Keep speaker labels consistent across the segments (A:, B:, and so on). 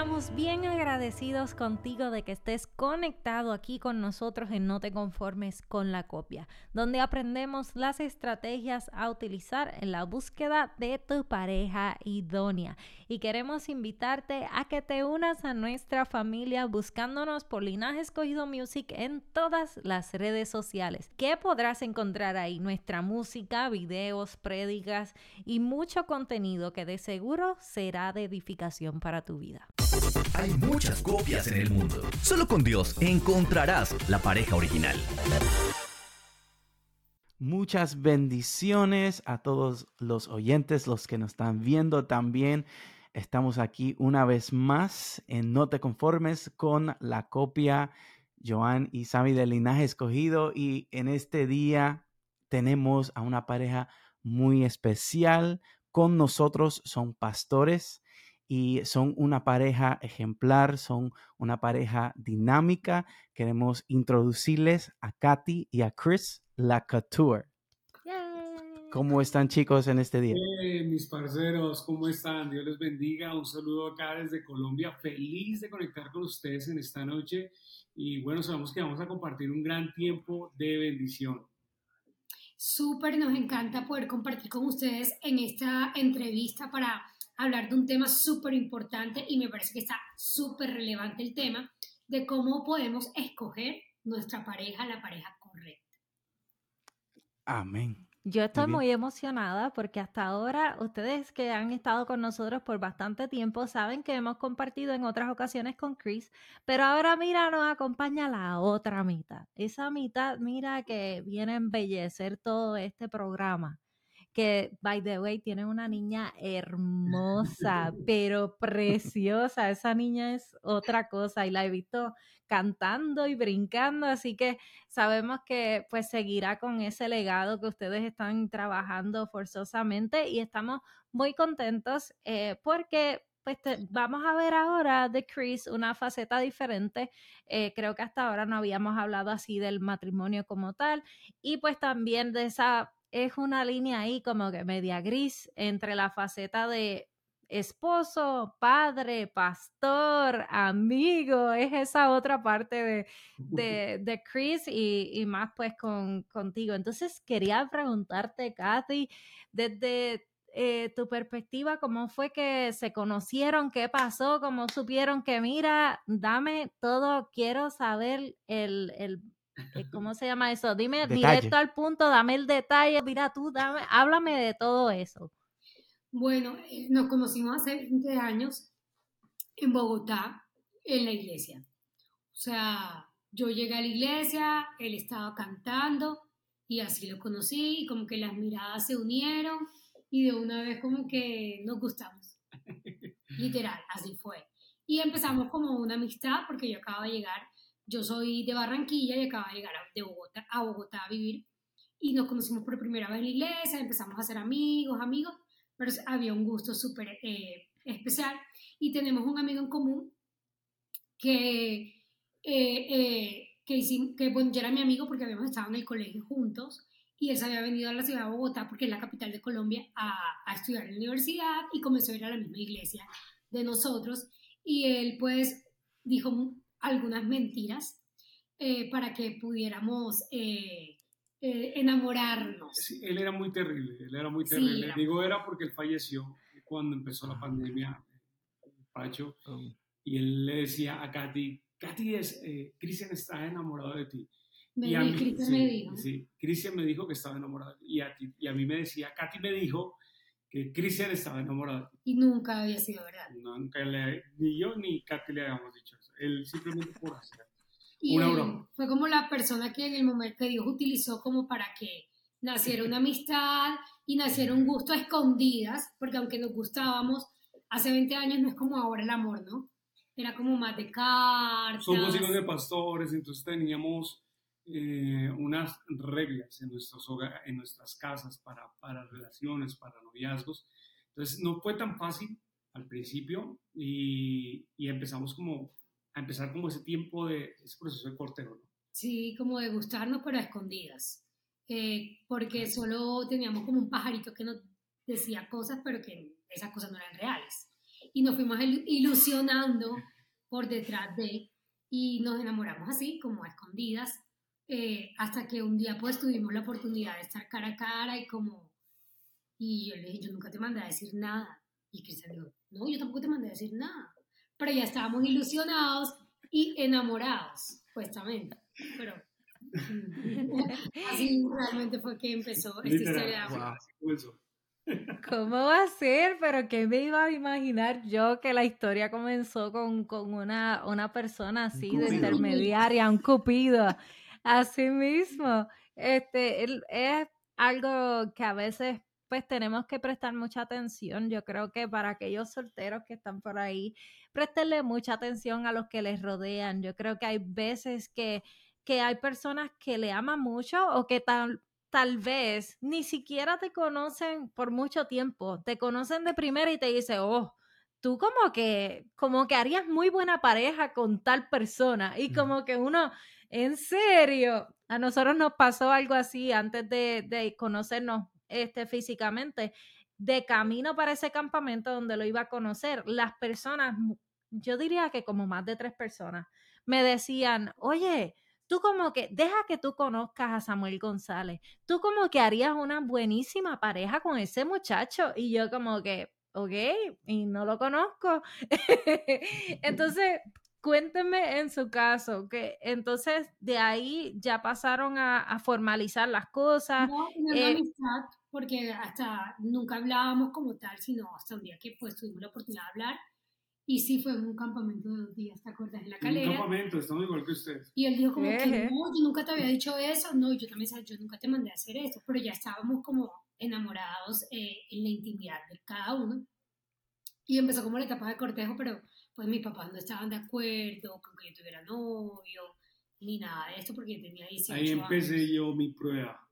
A: estamos bien agradecidos contigo de que estés conectado aquí con nosotros en No te conformes con la copia, donde aprendemos las estrategias a utilizar en la búsqueda de tu pareja idónea. Y queremos invitarte a que te unas a nuestra familia buscándonos por Linaje Escogido Music en todas las redes sociales. ¿Qué podrás encontrar ahí? Nuestra música, videos, prédicas y mucho contenido que de seguro será de edificación para tu vida.
B: Hay muchas copias en el mundo. Solo con Dios encontrarás la pareja original.
C: Muchas bendiciones a todos los oyentes, los que nos están viendo también. Estamos aquí una vez más en No te conformes con la copia Joan y Sami del linaje escogido y en este día tenemos a una pareja muy especial. Con nosotros son pastores y son una pareja ejemplar, son una pareja dinámica. Queremos introducirles a Katy y a Chris Lacatour. ¿Cómo están chicos en este día?
D: mis parceros, ¿cómo están? Dios les bendiga. Un saludo acá desde Colombia. Feliz de conectar con ustedes en esta noche. Y bueno, sabemos que vamos a compartir un gran tiempo de bendición.
E: Súper, nos encanta poder compartir con ustedes en esta entrevista para hablar de un tema súper importante y me parece que está súper relevante el tema de cómo podemos escoger nuestra pareja, la pareja correcta.
C: Amén.
A: Yo estoy muy emocionada porque hasta ahora ustedes que han estado con nosotros por bastante tiempo saben que hemos compartido en otras ocasiones con Chris, pero ahora mira, nos acompaña la otra mitad. Esa mitad, mira, que viene a embellecer todo este programa que, by the way, tiene una niña hermosa, pero preciosa. Esa niña es otra cosa y la he visto cantando y brincando, así que sabemos que pues seguirá con ese legado que ustedes están trabajando forzosamente y estamos muy contentos eh, porque pues vamos a ver ahora de Chris una faceta diferente. Eh, creo que hasta ahora no habíamos hablado así del matrimonio como tal y pues también de esa es una línea ahí como que media gris entre la faceta de esposo, padre, pastor, amigo, es esa otra parte de, de, Chris y, más pues con, contigo. Entonces quería preguntarte, Kathy, desde eh, tu perspectiva, ¿cómo fue que se conocieron? ¿Qué pasó? ¿Cómo supieron que, mira, dame todo, quiero saber el, el ¿cómo se llama eso? Dime directo al punto, dame el detalle, mira tú, dame, háblame de todo eso.
E: Bueno, eh, nos conocimos hace 20 años en Bogotá, en la iglesia. O sea, yo llegué a la iglesia, él estaba cantando y así lo conocí y como que las miradas se unieron y de una vez como que nos gustamos. Literal, así fue. Y empezamos como una amistad porque yo acabo de llegar, yo soy de Barranquilla y acabo de llegar a, de Bogotá, a Bogotá a vivir y nos conocimos por primera vez en la iglesia, empezamos a ser amigos, amigos pero había un gusto súper eh, especial. Y tenemos un amigo en común que, eh, eh, que, hicimos, bueno, yo era mi amigo porque habíamos estado en el colegio juntos y él se había venido a la ciudad de Bogotá, porque es la capital de Colombia, a, a estudiar en la universidad y comenzó a ir a la misma iglesia de nosotros. Y él pues dijo algunas mentiras para que pudiéramos eh, enamorarnos.
D: Sí, él era muy terrible, él era muy terrible. Digo era porque él falleció cuando empezó la ah, pandemia, Pacho, oh. y él le decía a Katy, Katy, es, eh, Cristian está enamorado de ti.
E: y a mí, Cristian me dijo.
D: Sí, Cristian me dijo que estaba enamorado. Y a, ti, y a mí me decía, Katy me dijo que Cristian estaba enamorado.
E: Y nunca había sido verdad.
D: nunca le, ni yo ni Katy le habíamos dicho eso. Él simplemente por hacer.
E: Y Fue como la persona que en el momento que Dios utilizó como para que naciera una amistad y naciera un gusto a escondidas, porque aunque nos gustábamos, hace 20 años no es como ahora el amor, ¿no? Era como más de cartas.
D: Somos hijos de pastores, entonces teníamos eh, unas reglas en, nuestros en nuestras casas para, para relaciones, para noviazgos. Entonces no fue tan fácil al principio y, y empezamos como a empezar como ese tiempo de ese proceso de cortejo. ¿no?
E: Sí, como de gustarnos, pero a escondidas. Eh, porque solo teníamos como un pajarito que nos decía cosas, pero que esas cosas no eran reales. y nos fuimos ilusionando por detrás de, y nos enamoramos así, como a escondidas, eh, hasta que un día pues tuvimos la oportunidad de estar cara a cara y como, y yo le dije, yo nunca te mandé a decir nada. Y Cristian dijo, no, yo tampoco te mandé a decir nada. Pero ya estábamos ilusionados y enamorados, justamente. Pero así realmente fue que empezó esta historia
A: ¿Cómo va a ser? Pero ¿qué me iba a imaginar yo que la historia comenzó con, con una, una persona así de intermediaria, un cupido? Así mismo. Este, es algo que a veces pues tenemos que prestar mucha atención. Yo creo que para aquellos solteros que están por ahí, préstenle mucha atención a los que les rodean. Yo creo que hay veces que, que hay personas que le aman mucho o que tal, tal vez ni siquiera te conocen por mucho tiempo. Te conocen de primera y te dicen, oh, tú como que, como que harías muy buena pareja con tal persona. Y como que uno, en serio, a nosotros nos pasó algo así antes de, de conocernos este, físicamente. De camino para ese campamento donde lo iba a conocer, las personas, yo diría que como más de tres personas, me decían, oye, tú como que, deja que tú conozcas a Samuel González, tú como que harías una buenísima pareja con ese muchacho y yo como que, ok, y no lo conozco. Entonces, cuénteme en su caso, que entonces de ahí ya pasaron a, formalizar las cosas.
E: No, no eh, amistad, porque hasta nunca hablábamos como tal, sino hasta un día que pues tuvimos la oportunidad de hablar. Y sí, fue un campamento de dos días, ¿te acuerdas? En la calera.
D: Un campamento, estamos igual que usted.
E: Y él dijo como que no, yo nunca te había dicho eso, no, yo también sabía, yo nunca te mandé a hacer eso, pero ya estábamos como enamorados eh, en la intimidad de cada uno. Y empezó como la etapa de cortejo, pero pues mis papás no estaban de acuerdo con que yo tuviera novio, ni nada de esto, porque yo tenía 18
D: Ahí empecé yo mi prueba.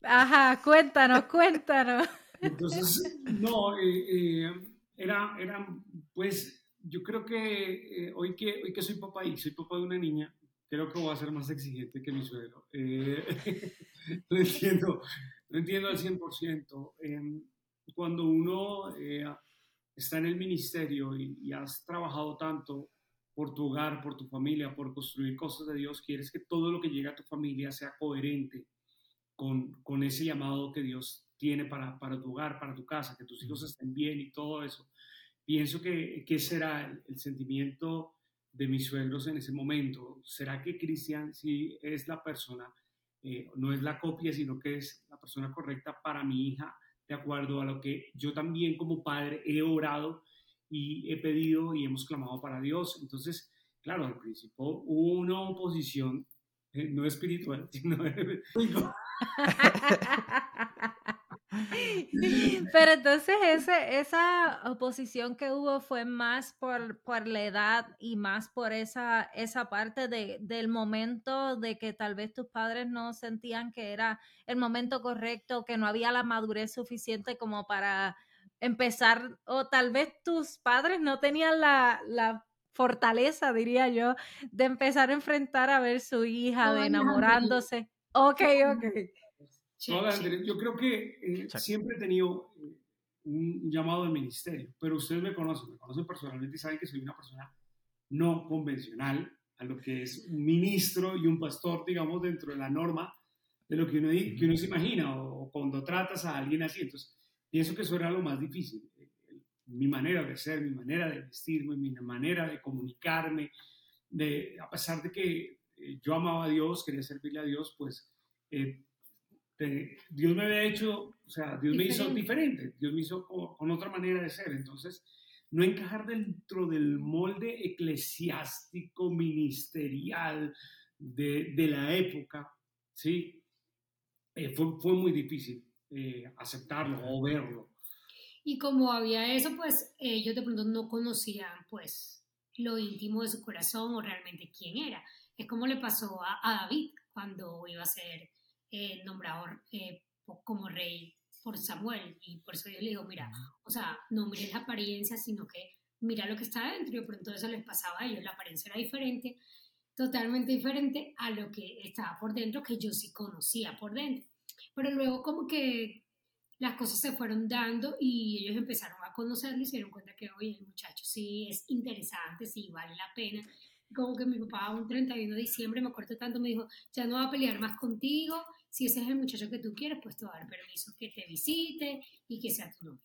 A: Ajá, cuéntanos, cuéntanos.
D: Entonces, no, eh, eh, era, era, pues, yo creo que eh, hoy que hoy que soy papá y soy papá de una niña, creo que voy a ser más exigente que mi suegro. lo entiendo, lo entiendo al 100%. Em, cuando uno está en el ministerio y, has trabajado tanto por tu hogar, por tu familia, por construir cosas de Dios, quieres que todo lo que llega a tu familia sea coherente con, con ese llamado que Dios tiene para, para, tu hogar, para tu casa, que tus hijos estén bien y todo eso. Pienso que, que será el, el, sentimiento de mis suegros en ese momento. ¿Será que Cristian sí es la persona, eh, no es la copia, sino que es la persona correcta para mi hija, de acuerdo a lo que yo también como padre he orado y he pedido y hemos clamado para Dios? Entonces, claro, al principio hubo una oposición, eh, no espiritual, sino...
A: Pero entonces ese, esa oposición que hubo fue más por, por la edad y más por esa, esa parte de, del momento de que tal vez tus padres no sentían que era el momento correcto, que no había la madurez suficiente como para empezar, o tal vez tus padres no tenían la, la fortaleza, diría yo, de empezar a enfrentar a ver su hija, de enamorándose. Ok, ok
D: yo creo que eh, siempre he tenido eh, un llamado de ministerio, pero ustedes me conocen, me conocen personalmente y saben que soy una persona no convencional a lo que es un ministro y un pastor, digamos, dentro de la norma de lo que uno, que uno se imagina o, cuando tratas a alguien así. Entonces, pienso que eso era lo más difícil. Mi manera de ser, mi manera de vestirme, mi manera de comunicarme, de, a pesar de que eh, yo amaba a Dios, quería servirle a Dios, pues Dios me había hecho, o sea, Dios me hizo diferente, Dios me hizo con, otra manera de ser. Entonces, no encajar dentro del molde eclesiástico, ministerial de, de la época, ¿sí? Eh, fue, fue, muy difícil eh, aceptarlo o verlo.
E: Y como había eso, pues ellos de pronto no conocían, pues, lo íntimo de su corazón o realmente quién era. Es como le pasó a, a David cuando iba a ser eh, nombrado eh, como rey por Samuel. Y por eso yo le digo, mira, o sea, no mires la apariencia, sino que mira lo que está dentro. Y pronto eso les pasaba a ellos. La apariencia era diferente, totalmente diferente a lo que estaba por dentro, que yo sí conocía por dentro. Pero luego como que las cosas se fueron dando y ellos empezaron a conocerlo y se dieron cuenta que, oye, el muchacho sí es interesante, sí vale la pena. Como que mi papá un 31 de diciembre, me acuerdo tanto, me dijo, ya no va a pelear más contigo, si ese es el muchacho que tú quieres, pues te va a dar permiso que te visite y que sea tu novio.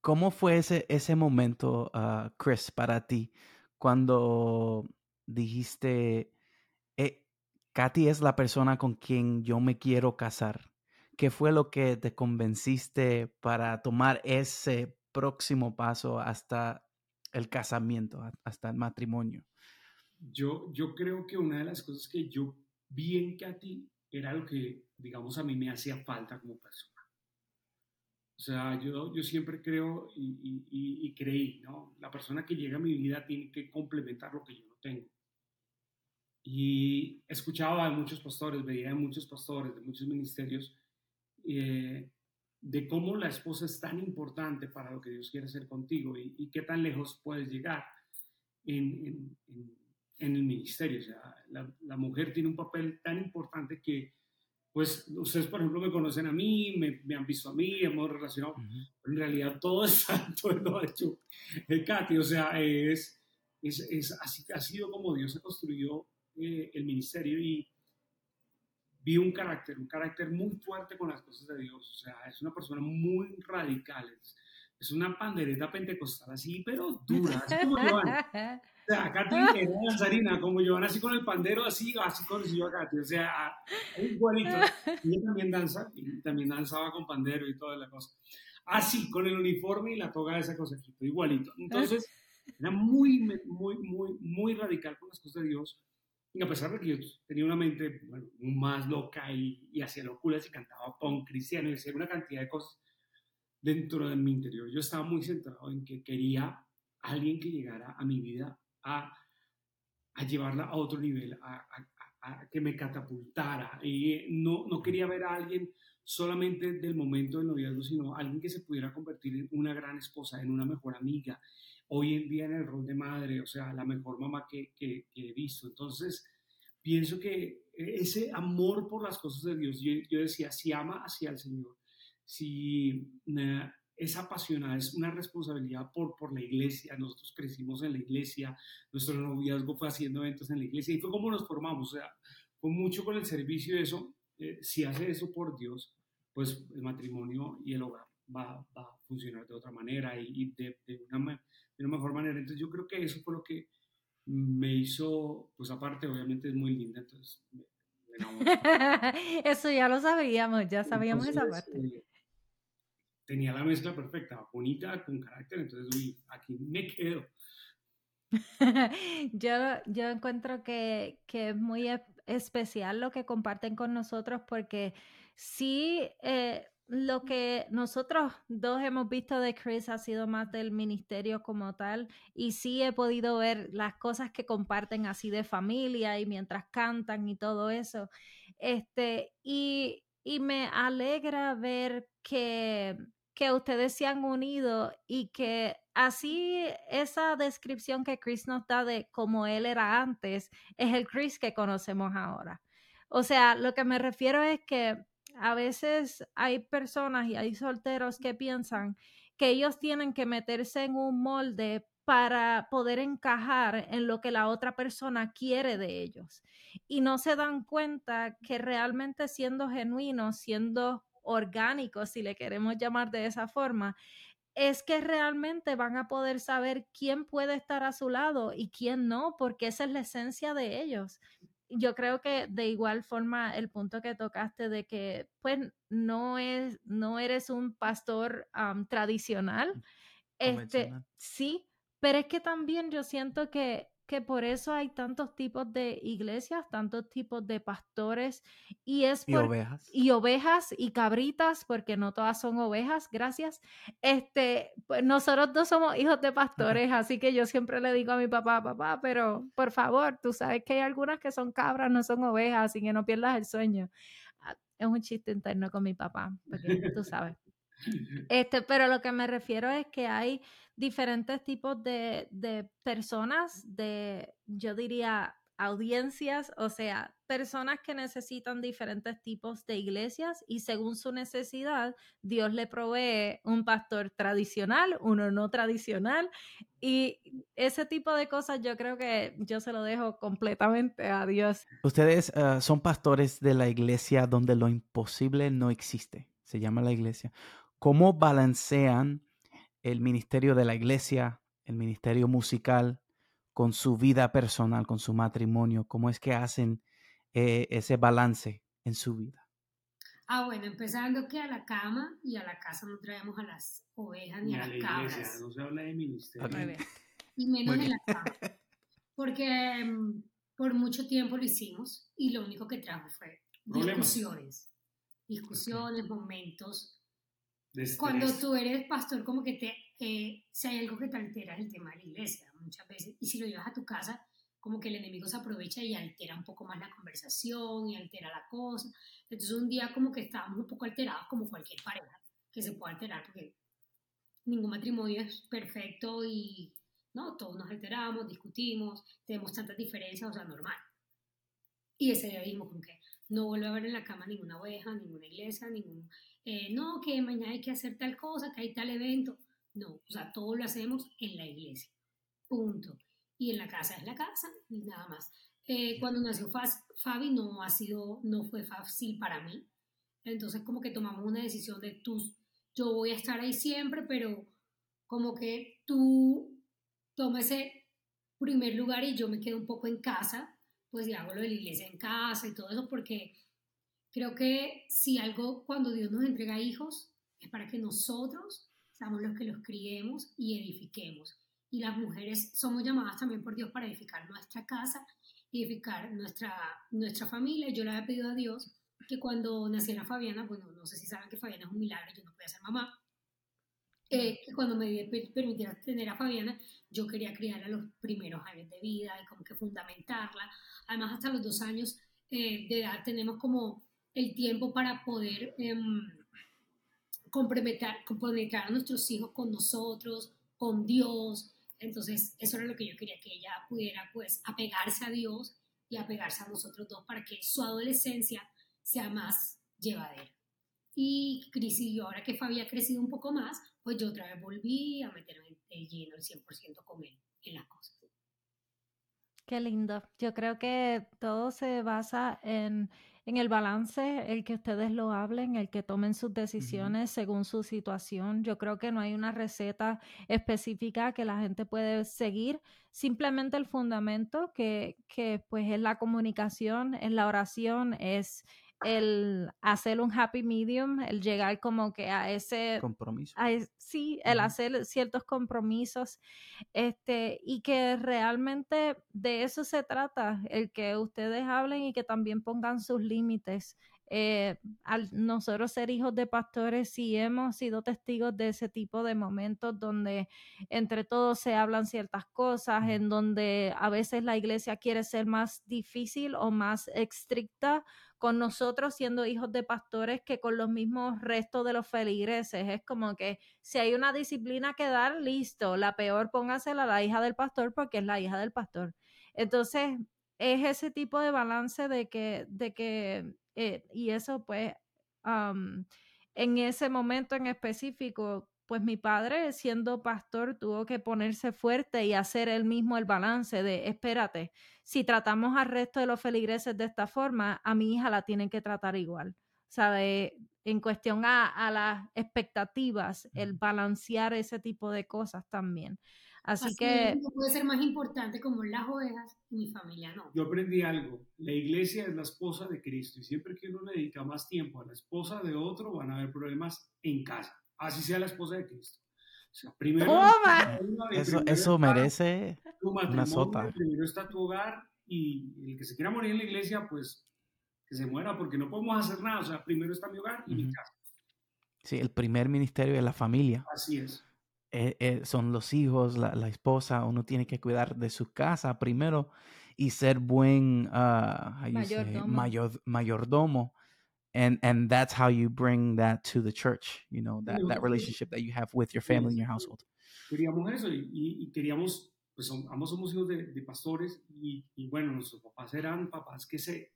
C: ¿Cómo fue ese, ese momento, uh, Chris, para ti, cuando dijiste, eh, Katy es la persona con quien yo me quiero casar? ¿Qué fue lo que te convenciste para tomar ese próximo paso hasta el casamiento, hasta el matrimonio?
D: Yo, yo creo que una de las cosas que yo vi en Katy era lo que, digamos, a mí me hacía falta como persona. O sea, yo, yo siempre creo y, y, creí, ¿no? La persona que llega a mi vida tiene que complementar lo que yo no tengo. Y escuchaba a muchos pastores, veía a muchos pastores de muchos ministerios eh, de cómo la esposa es tan importante para lo que Dios quiere hacer contigo y, qué tan lejos puedes llegar en, en, en, el ministerio. O sea, la, la, mujer tiene un papel tan importante que, pues, ustedes, por ejemplo, me conocen a mí, me, me han visto a mí, hemos relacionado, pero en realidad todo, es, todo lo ha hecho el Katy. O sea, es, es, es así, ha sido como Dios ha construyó eh, el ministerio y vi un carácter, un carácter muy fuerte con las cosas de Dios. O sea, es una persona muy radical. Es, una pandereta pentecostal así, pero dura, así como Giovanna. O sea, Katy era danzarina, como Giovanna, así con el pandero, así, así conoció a Katy. O sea, igualito. Ella también danza, y también danzaba con pandero y toda la cosa. Así, con el uniforme y la toga de esa cosa, igualito. Entonces, era muy, muy, muy, muy radical con las cosas de Dios y a pesar de que yo tenía una mente bueno, más loca y, y hacía locuras y cantaba punk cristiano y hacía una cantidad de cosas dentro de mi interior, yo estaba muy centrado en que quería alguien que llegara a mi vida a, a llevarla a otro nivel, a, a, que me catapultara. Y no, no quería ver a alguien solamente del momento del noviazgo, sino alguien que se pudiera convertir en una gran esposa, en una mejor amiga, hoy en día en el rol de madre, o sea, la mejor mamá que, que, he visto. Entonces, pienso que ese amor por las cosas de Dios, yo, decía, si ama hacia el Señor, si eh, es apasionada, es una responsabilidad por, por la iglesia, nosotros crecimos en la iglesia, nuestro noviazgo fue haciendo eventos en la iglesia y fue como nos formamos, o sea, fue mucho con el servicio de eso, eh, si hace eso por Dios, pues el matrimonio y el hogar va, va a funcionar de otra manera y, de, de, una, de una mejor manera. Entonces yo creo que eso fue lo que me hizo, pues aparte obviamente es muy linda, entonces...
A: eso ya lo sabíamos, ya sabíamos esa parte.
D: Eh, tenía la mezcla perfecta, bonita, con carácter, entonces uy, aquí me quedo.
A: yo, yo encuentro que, que, es muy especial lo que comparten con nosotros porque sí, eh, lo que nosotros dos hemos visto de Chris ha sido más del ministerio como tal y sí he podido ver las cosas que comparten así de familia y mientras cantan y todo eso. Este, y, y me alegra ver que, que ustedes se han unido y que así esa descripción que Chris nos da de cómo él era antes es el Chris que conocemos ahora. O sea, lo que me refiero es que a veces hay personas y hay solteros que piensan que ellos tienen que meterse en un molde para poder encajar en lo que la otra persona quiere de ellos. Y no se dan cuenta que realmente siendo genuinos, siendo orgánicos, si le queremos llamar de esa forma, es que realmente van a poder saber quién puede estar a su lado y quién no, porque esa es la esencia de ellos yo creo que de igual forma el punto que tocaste de que pues no es no eres un pastor tradicional este sí pero es que también yo siento que que por eso hay tantos tipos de iglesias, tantos tipos de pastores y es
C: y ovejas
A: y ovejas y cabritas porque no todas son ovejas, gracias. Este, pues nosotros dos somos hijos de pastores, así que yo siempre le digo a mi papá, papá, pero por favor, tú sabes que hay algunas que son cabras, no son ovejas, así que no pierdas el sueño. Ah, es un chiste interno con mi papá, porque tú sabes. Este, pero lo que me refiero es que hay diferentes tipos de, de personas, de, yo diría, audiencias, o sea, personas que necesitan diferentes tipos de iglesias y según su necesidad, Dios le provee un pastor tradicional, uno no tradicional y ese tipo de cosas yo creo que yo se lo dejo completamente a Dios.
C: Ustedes uh, son pastores de la iglesia donde lo imposible no existe, se llama la iglesia. ¿Cómo balancean el ministerio de la iglesia, el ministerio musical, con su vida personal, con su matrimonio? ¿Cómo es que hacen eh, ese balance en su vida?
E: Ah, bueno, empezando que a la cama y a la casa no traemos a las ovejas ni, a, las cabras.
D: no se habla de ministerio.
E: Y menos en la cama. Porque mm, por mucho tiempo lo hicimos y lo único que trajo fue discusiones. Discusiones, momentos. Cuando tú eres pastor, como que te, eh, si hay algo que te altera, el tema de la iglesia muchas veces. Y si lo llevas a tu casa, como que el enemigo se aprovecha y altera un poco más la conversación y altera la cosa. Entonces un día como que estábamos un poco alterados como cualquier pareja que se puede alterar porque ningún matrimonio es perfecto y no, todos nos alteramos, discutimos, tenemos tantas diferencias, o sea, normal. Y ese día dijimos como que no vuelve a ver en la cama ninguna oveja, ninguna iglesia, ningún, eh, no, que mañana hay que hacer tal cosa, que hay tal evento. No, o sea, todo lo hacemos en la iglesia punto. Y en la casa es la casa y nada más. Eh, cuando nació Fabi no ha sido, no fue fácil para mí. Entonces como que tomamos una decisión de tú, yo voy a estar ahí siempre, pero como que tú tomes ese primer lugar y yo me quedo un poco en casa, pues y hago lo de la iglesia en casa y todo eso, porque creo que si algo, cuando Dios nos entrega hijos, es para que nosotros seamos los que los criemos y edifiquemos y las mujeres somos llamadas también por Dios para edificar nuestra casa, edificar nuestra, nuestra familia. Yo le había pedido a Dios que cuando naciera Fabiana, bueno, no sé si saben que Fabiana es un milagro, yo no podía ser mamá, eh, que cuando me permitiera tener a Fabiana, yo quería criarla los primeros años de vida y como que fundamentarla. Además, hasta los dos años eh, de edad tenemos como el tiempo para poder eh, comprometer a nuestros hijos con nosotros, con Dios, entonces, eso era lo que yo quería, que ella pudiera pues apegarse a Dios y apegarse a nosotros dos para que su adolescencia sea más llevadera. Y Cris y yo, ahora que Fabi ha crecido un poco más, pues yo otra vez volví a meterme de lleno el 100% con él en las cosas.
A: Qué lindo. Yo creo que todo se basa en en el balance, el que ustedes lo hablen, el que tomen sus decisiones según su situación. Yo creo que no hay una receta específica que la gente puede seguir, simplemente el fundamento que, que pues es la comunicación, es la oración, es el hacer un happy medium, el llegar como que a ese
C: compromiso.
A: sí, el hacer ciertos compromisos, este, y que realmente de eso se trata, el que ustedes hablen y que también pongan sus límites. Eh, al nosotros ser hijos de pastores, sí hemos sido testigos de ese tipo de momentos donde entre todos se hablan ciertas cosas, en donde a veces la iglesia quiere ser más difícil o más estricta con nosotros siendo hijos de pastores que con los mismos restos de los feligreses. Es como que si hay una disciplina que dar, listo, la peor póngasela a la hija del pastor porque es la hija del pastor. Entonces, es ese tipo de balance de que, de que eh, y eso pues, en ese momento en específico, pues mi padre siendo pastor tuvo que ponerse fuerte y hacer él mismo el balance de, espérate, si tratamos al resto de los feligreses de esta forma, a mi hija la tienen que tratar igual. ¿Sabe? En cuestión a, las expectativas, el balancear ese tipo de cosas también. Así, que...
E: Puede ser más importante como las ovejas mi familia no.
D: Yo aprendí algo. La iglesia es la esposa de Cristo y siempre que uno le dedica más tiempo a la esposa de otro van a haber problemas en casa así sea la esposa de Cristo. O sea, primero,
C: eso, eso merece una sota.
D: Primero está tu hogar y el que se quiera morir en la iglesia, pues que se muera, porque no podemos hacer nada. O sea, primero está mi hogar y mi casa.
C: Sí, el primer ministerio es la familia.
D: Así es.
C: Eh, eh, son los hijos, la, la, esposa, uno tiene que cuidar de su casa primero y ser buen uh, mayordomo. Mayor, mayordomo and and that's how you bring that to the church you know that that relationship that you have with your family and your household
D: queríamos eso y, y queríamos pues ambos somos hijos de, de pastores y, y, bueno, nuestros papás eran papás que se,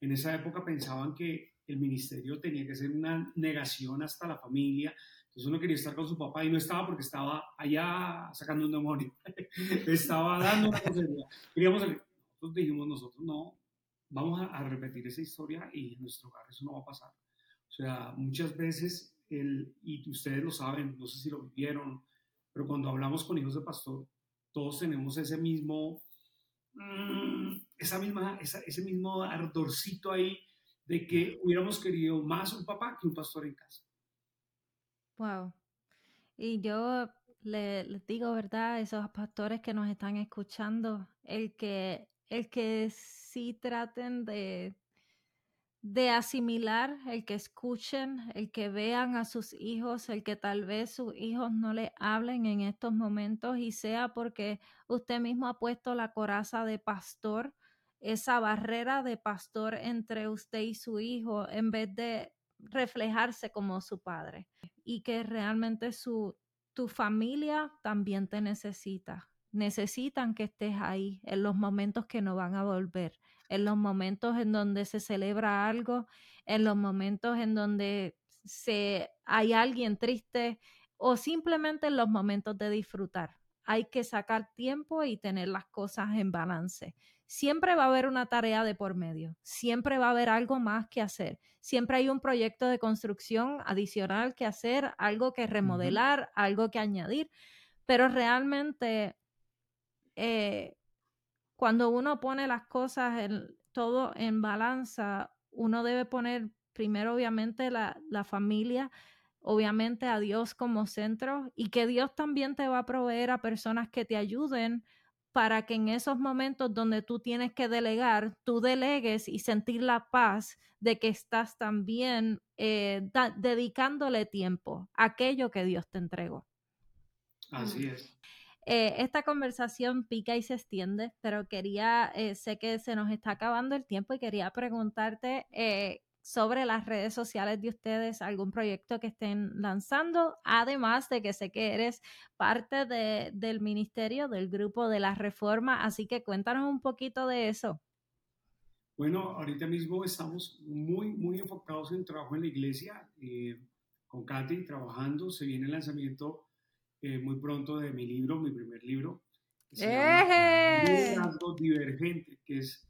D: en esa época pensaban que el ministerio tenía que ser una negación hasta la familia. Entonces uno quería estar con su papá y no estaba porque estaba allá sacando un demonio, estaba dando una nosotros dijimos nosotros no, vamos a, repetir esa historia y en nuestro hogar eso no va a pasar. O sea, muchas veces, el, y ustedes lo saben, no sé si lo vivieron, pero cuando hablamos con hijos de pastor, todos tenemos ese mismo, mm, esa misma, ese mismo ardorcito ahí de que hubiéramos querido más un papá que un pastor en casa.
A: Wow. Y yo les le digo, ¿verdad? Esos pastores que nos están escuchando, el que, el que sí traten de, de asimilar, el que escuchen, el que vean a sus hijos, el que tal vez sus hijos no le hablen en estos momentos y sea porque usted mismo ha puesto la coraza de pastor, esa barrera de pastor entre usted y su hijo en vez de reflejarse como su padre y que realmente su tu familia también te necesita. Necesitan que estés ahí en los momentos que no van a volver en los momentos en donde se celebra algo, en los momentos en donde se, hay alguien triste o simplemente en los momentos de disfrutar. Hay que sacar tiempo y tener las cosas en balance. Siempre va a haber una tarea de por medio, siempre va a haber algo más que hacer, siempre hay un proyecto de construcción adicional que hacer, algo que remodelar, algo que añadir, pero realmente eh, cuando uno pone las cosas en, todo en balanza, uno debe poner primero obviamente la, la familia, obviamente a Dios como centro y que Dios también te va a proveer a personas que te ayuden para que en esos momentos donde tú tienes que delegar, tú delegues y sentir la paz de que estás también eh, dedicándole tiempo a aquello que Dios te entregó.
D: Así es.
A: Eh, esta conversación pica y se extiende, pero quería, eh, sé que se nos está acabando el tiempo y quería preguntarte sobre las redes sociales de ustedes, algún proyecto que estén lanzando, además de que sé que eres parte de, del ministerio, del grupo de la reforma, así que cuéntanos un poquito de eso.
D: Bueno, ahorita mismo estamos muy, muy enfocados en trabajo en la iglesia, con Katy trabajando, se viene el lanzamiento eh, muy pronto de mi libro, mi primer libro. Liderazgo Divergente, que es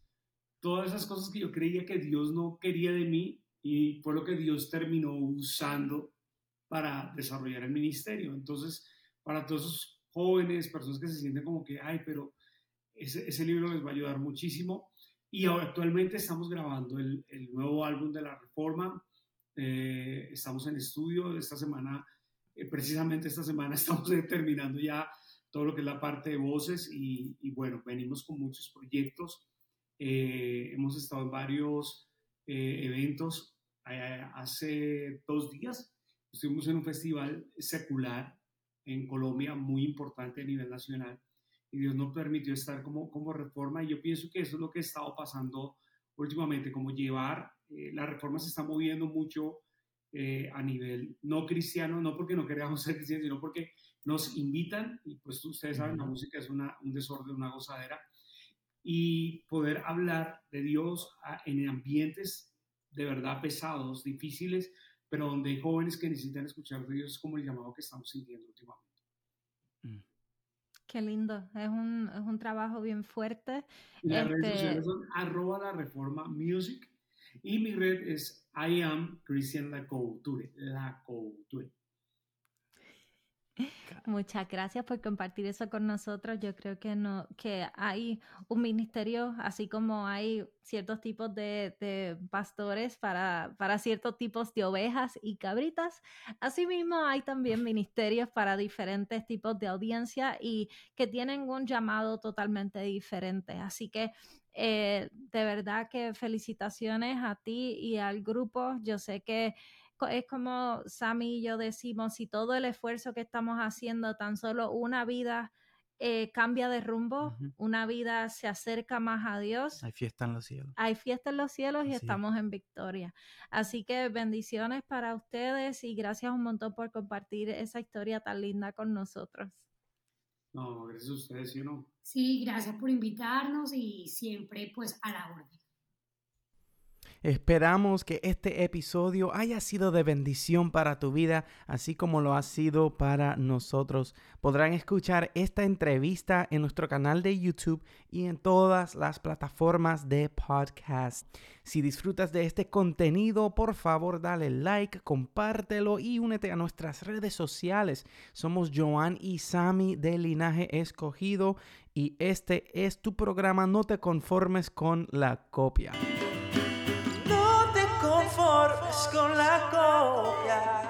D: todas esas cosas que yo creía que Dios no quería de mí y fue lo que Dios terminó usando para desarrollar el ministerio. Entonces, para todos esos jóvenes, personas que se sienten como que, ay, pero ese, ese libro les va a ayudar muchísimo. Y ahora, actualmente estamos grabando el, el nuevo álbum de la Reforma. Eh, estamos en estudio. Esta semana eh, precisamente esta semana estamos terminando ya todo lo que es la parte de voces y, bueno, venimos con muchos proyectos. Eh, hemos estado en varios eh, eventos. hace dos días estuvimos en un festival secular en Colombia muy importante a nivel nacional y Dios nos permitió estar como, como reforma y yo pienso que eso es lo que ha estado pasando últimamente, como llevar, la reforma se está moviendo mucho eh, a nivel no cristiano, no porque no queramos ser cristianos, sino porque nos invitan, y pues ustedes saben, la música es una, un desorden, una gozadera, y poder hablar de Dios en ambientes de verdad pesados, difíciles, pero donde hay jóvenes que necesitan escuchar de Dios como el llamado que estamos sintiendo últimamente.
A: Mm. Qué lindo, es un, es un trabajo bien fuerte.
D: las redes este sociales son arroba la reforma music y mi red es I am Christian Lacouture. Lacouture.
A: Muchas gracias por compartir eso con nosotros. Yo creo que no, que hay un ministerio, así como hay ciertos tipos de, pastores para, para, ciertos tipos de ovejas y cabritas. Asimismo, hay también ministerios para diferentes tipos de audiencia y que tienen un llamado totalmente diferente. Así que eh, de verdad que felicitaciones a ti y al grupo. Yo sé que es como Sammy y yo decimos, si todo el esfuerzo que estamos haciendo, tan solo una vida eh, cambia de rumbo, una vida se acerca más a Dios.
C: Hay fiesta en los cielos.
A: Hay fiesta en los cielos y estamos en victoria. Así que bendiciones para ustedes y gracias un montón por compartir esa historia tan linda con nosotros.
D: No, gracias a ustedes, ¿sí o no?
E: Sí, gracias por invitarnos y siempre pues a la orden.
C: Esperamos que este episodio haya sido de bendición para tu vida, así como lo ha sido para nosotros. Podrán escuchar esta entrevista en nuestro canal de YouTube y en todas las plataformas de podcast. Si disfrutas de este contenido, por favor dale like, compártelo y únete a nuestras redes sociales. Somos Joan y Sami de Linaje Escogido y este es tu programa No te conformes con la copia
F: for skóla gópjar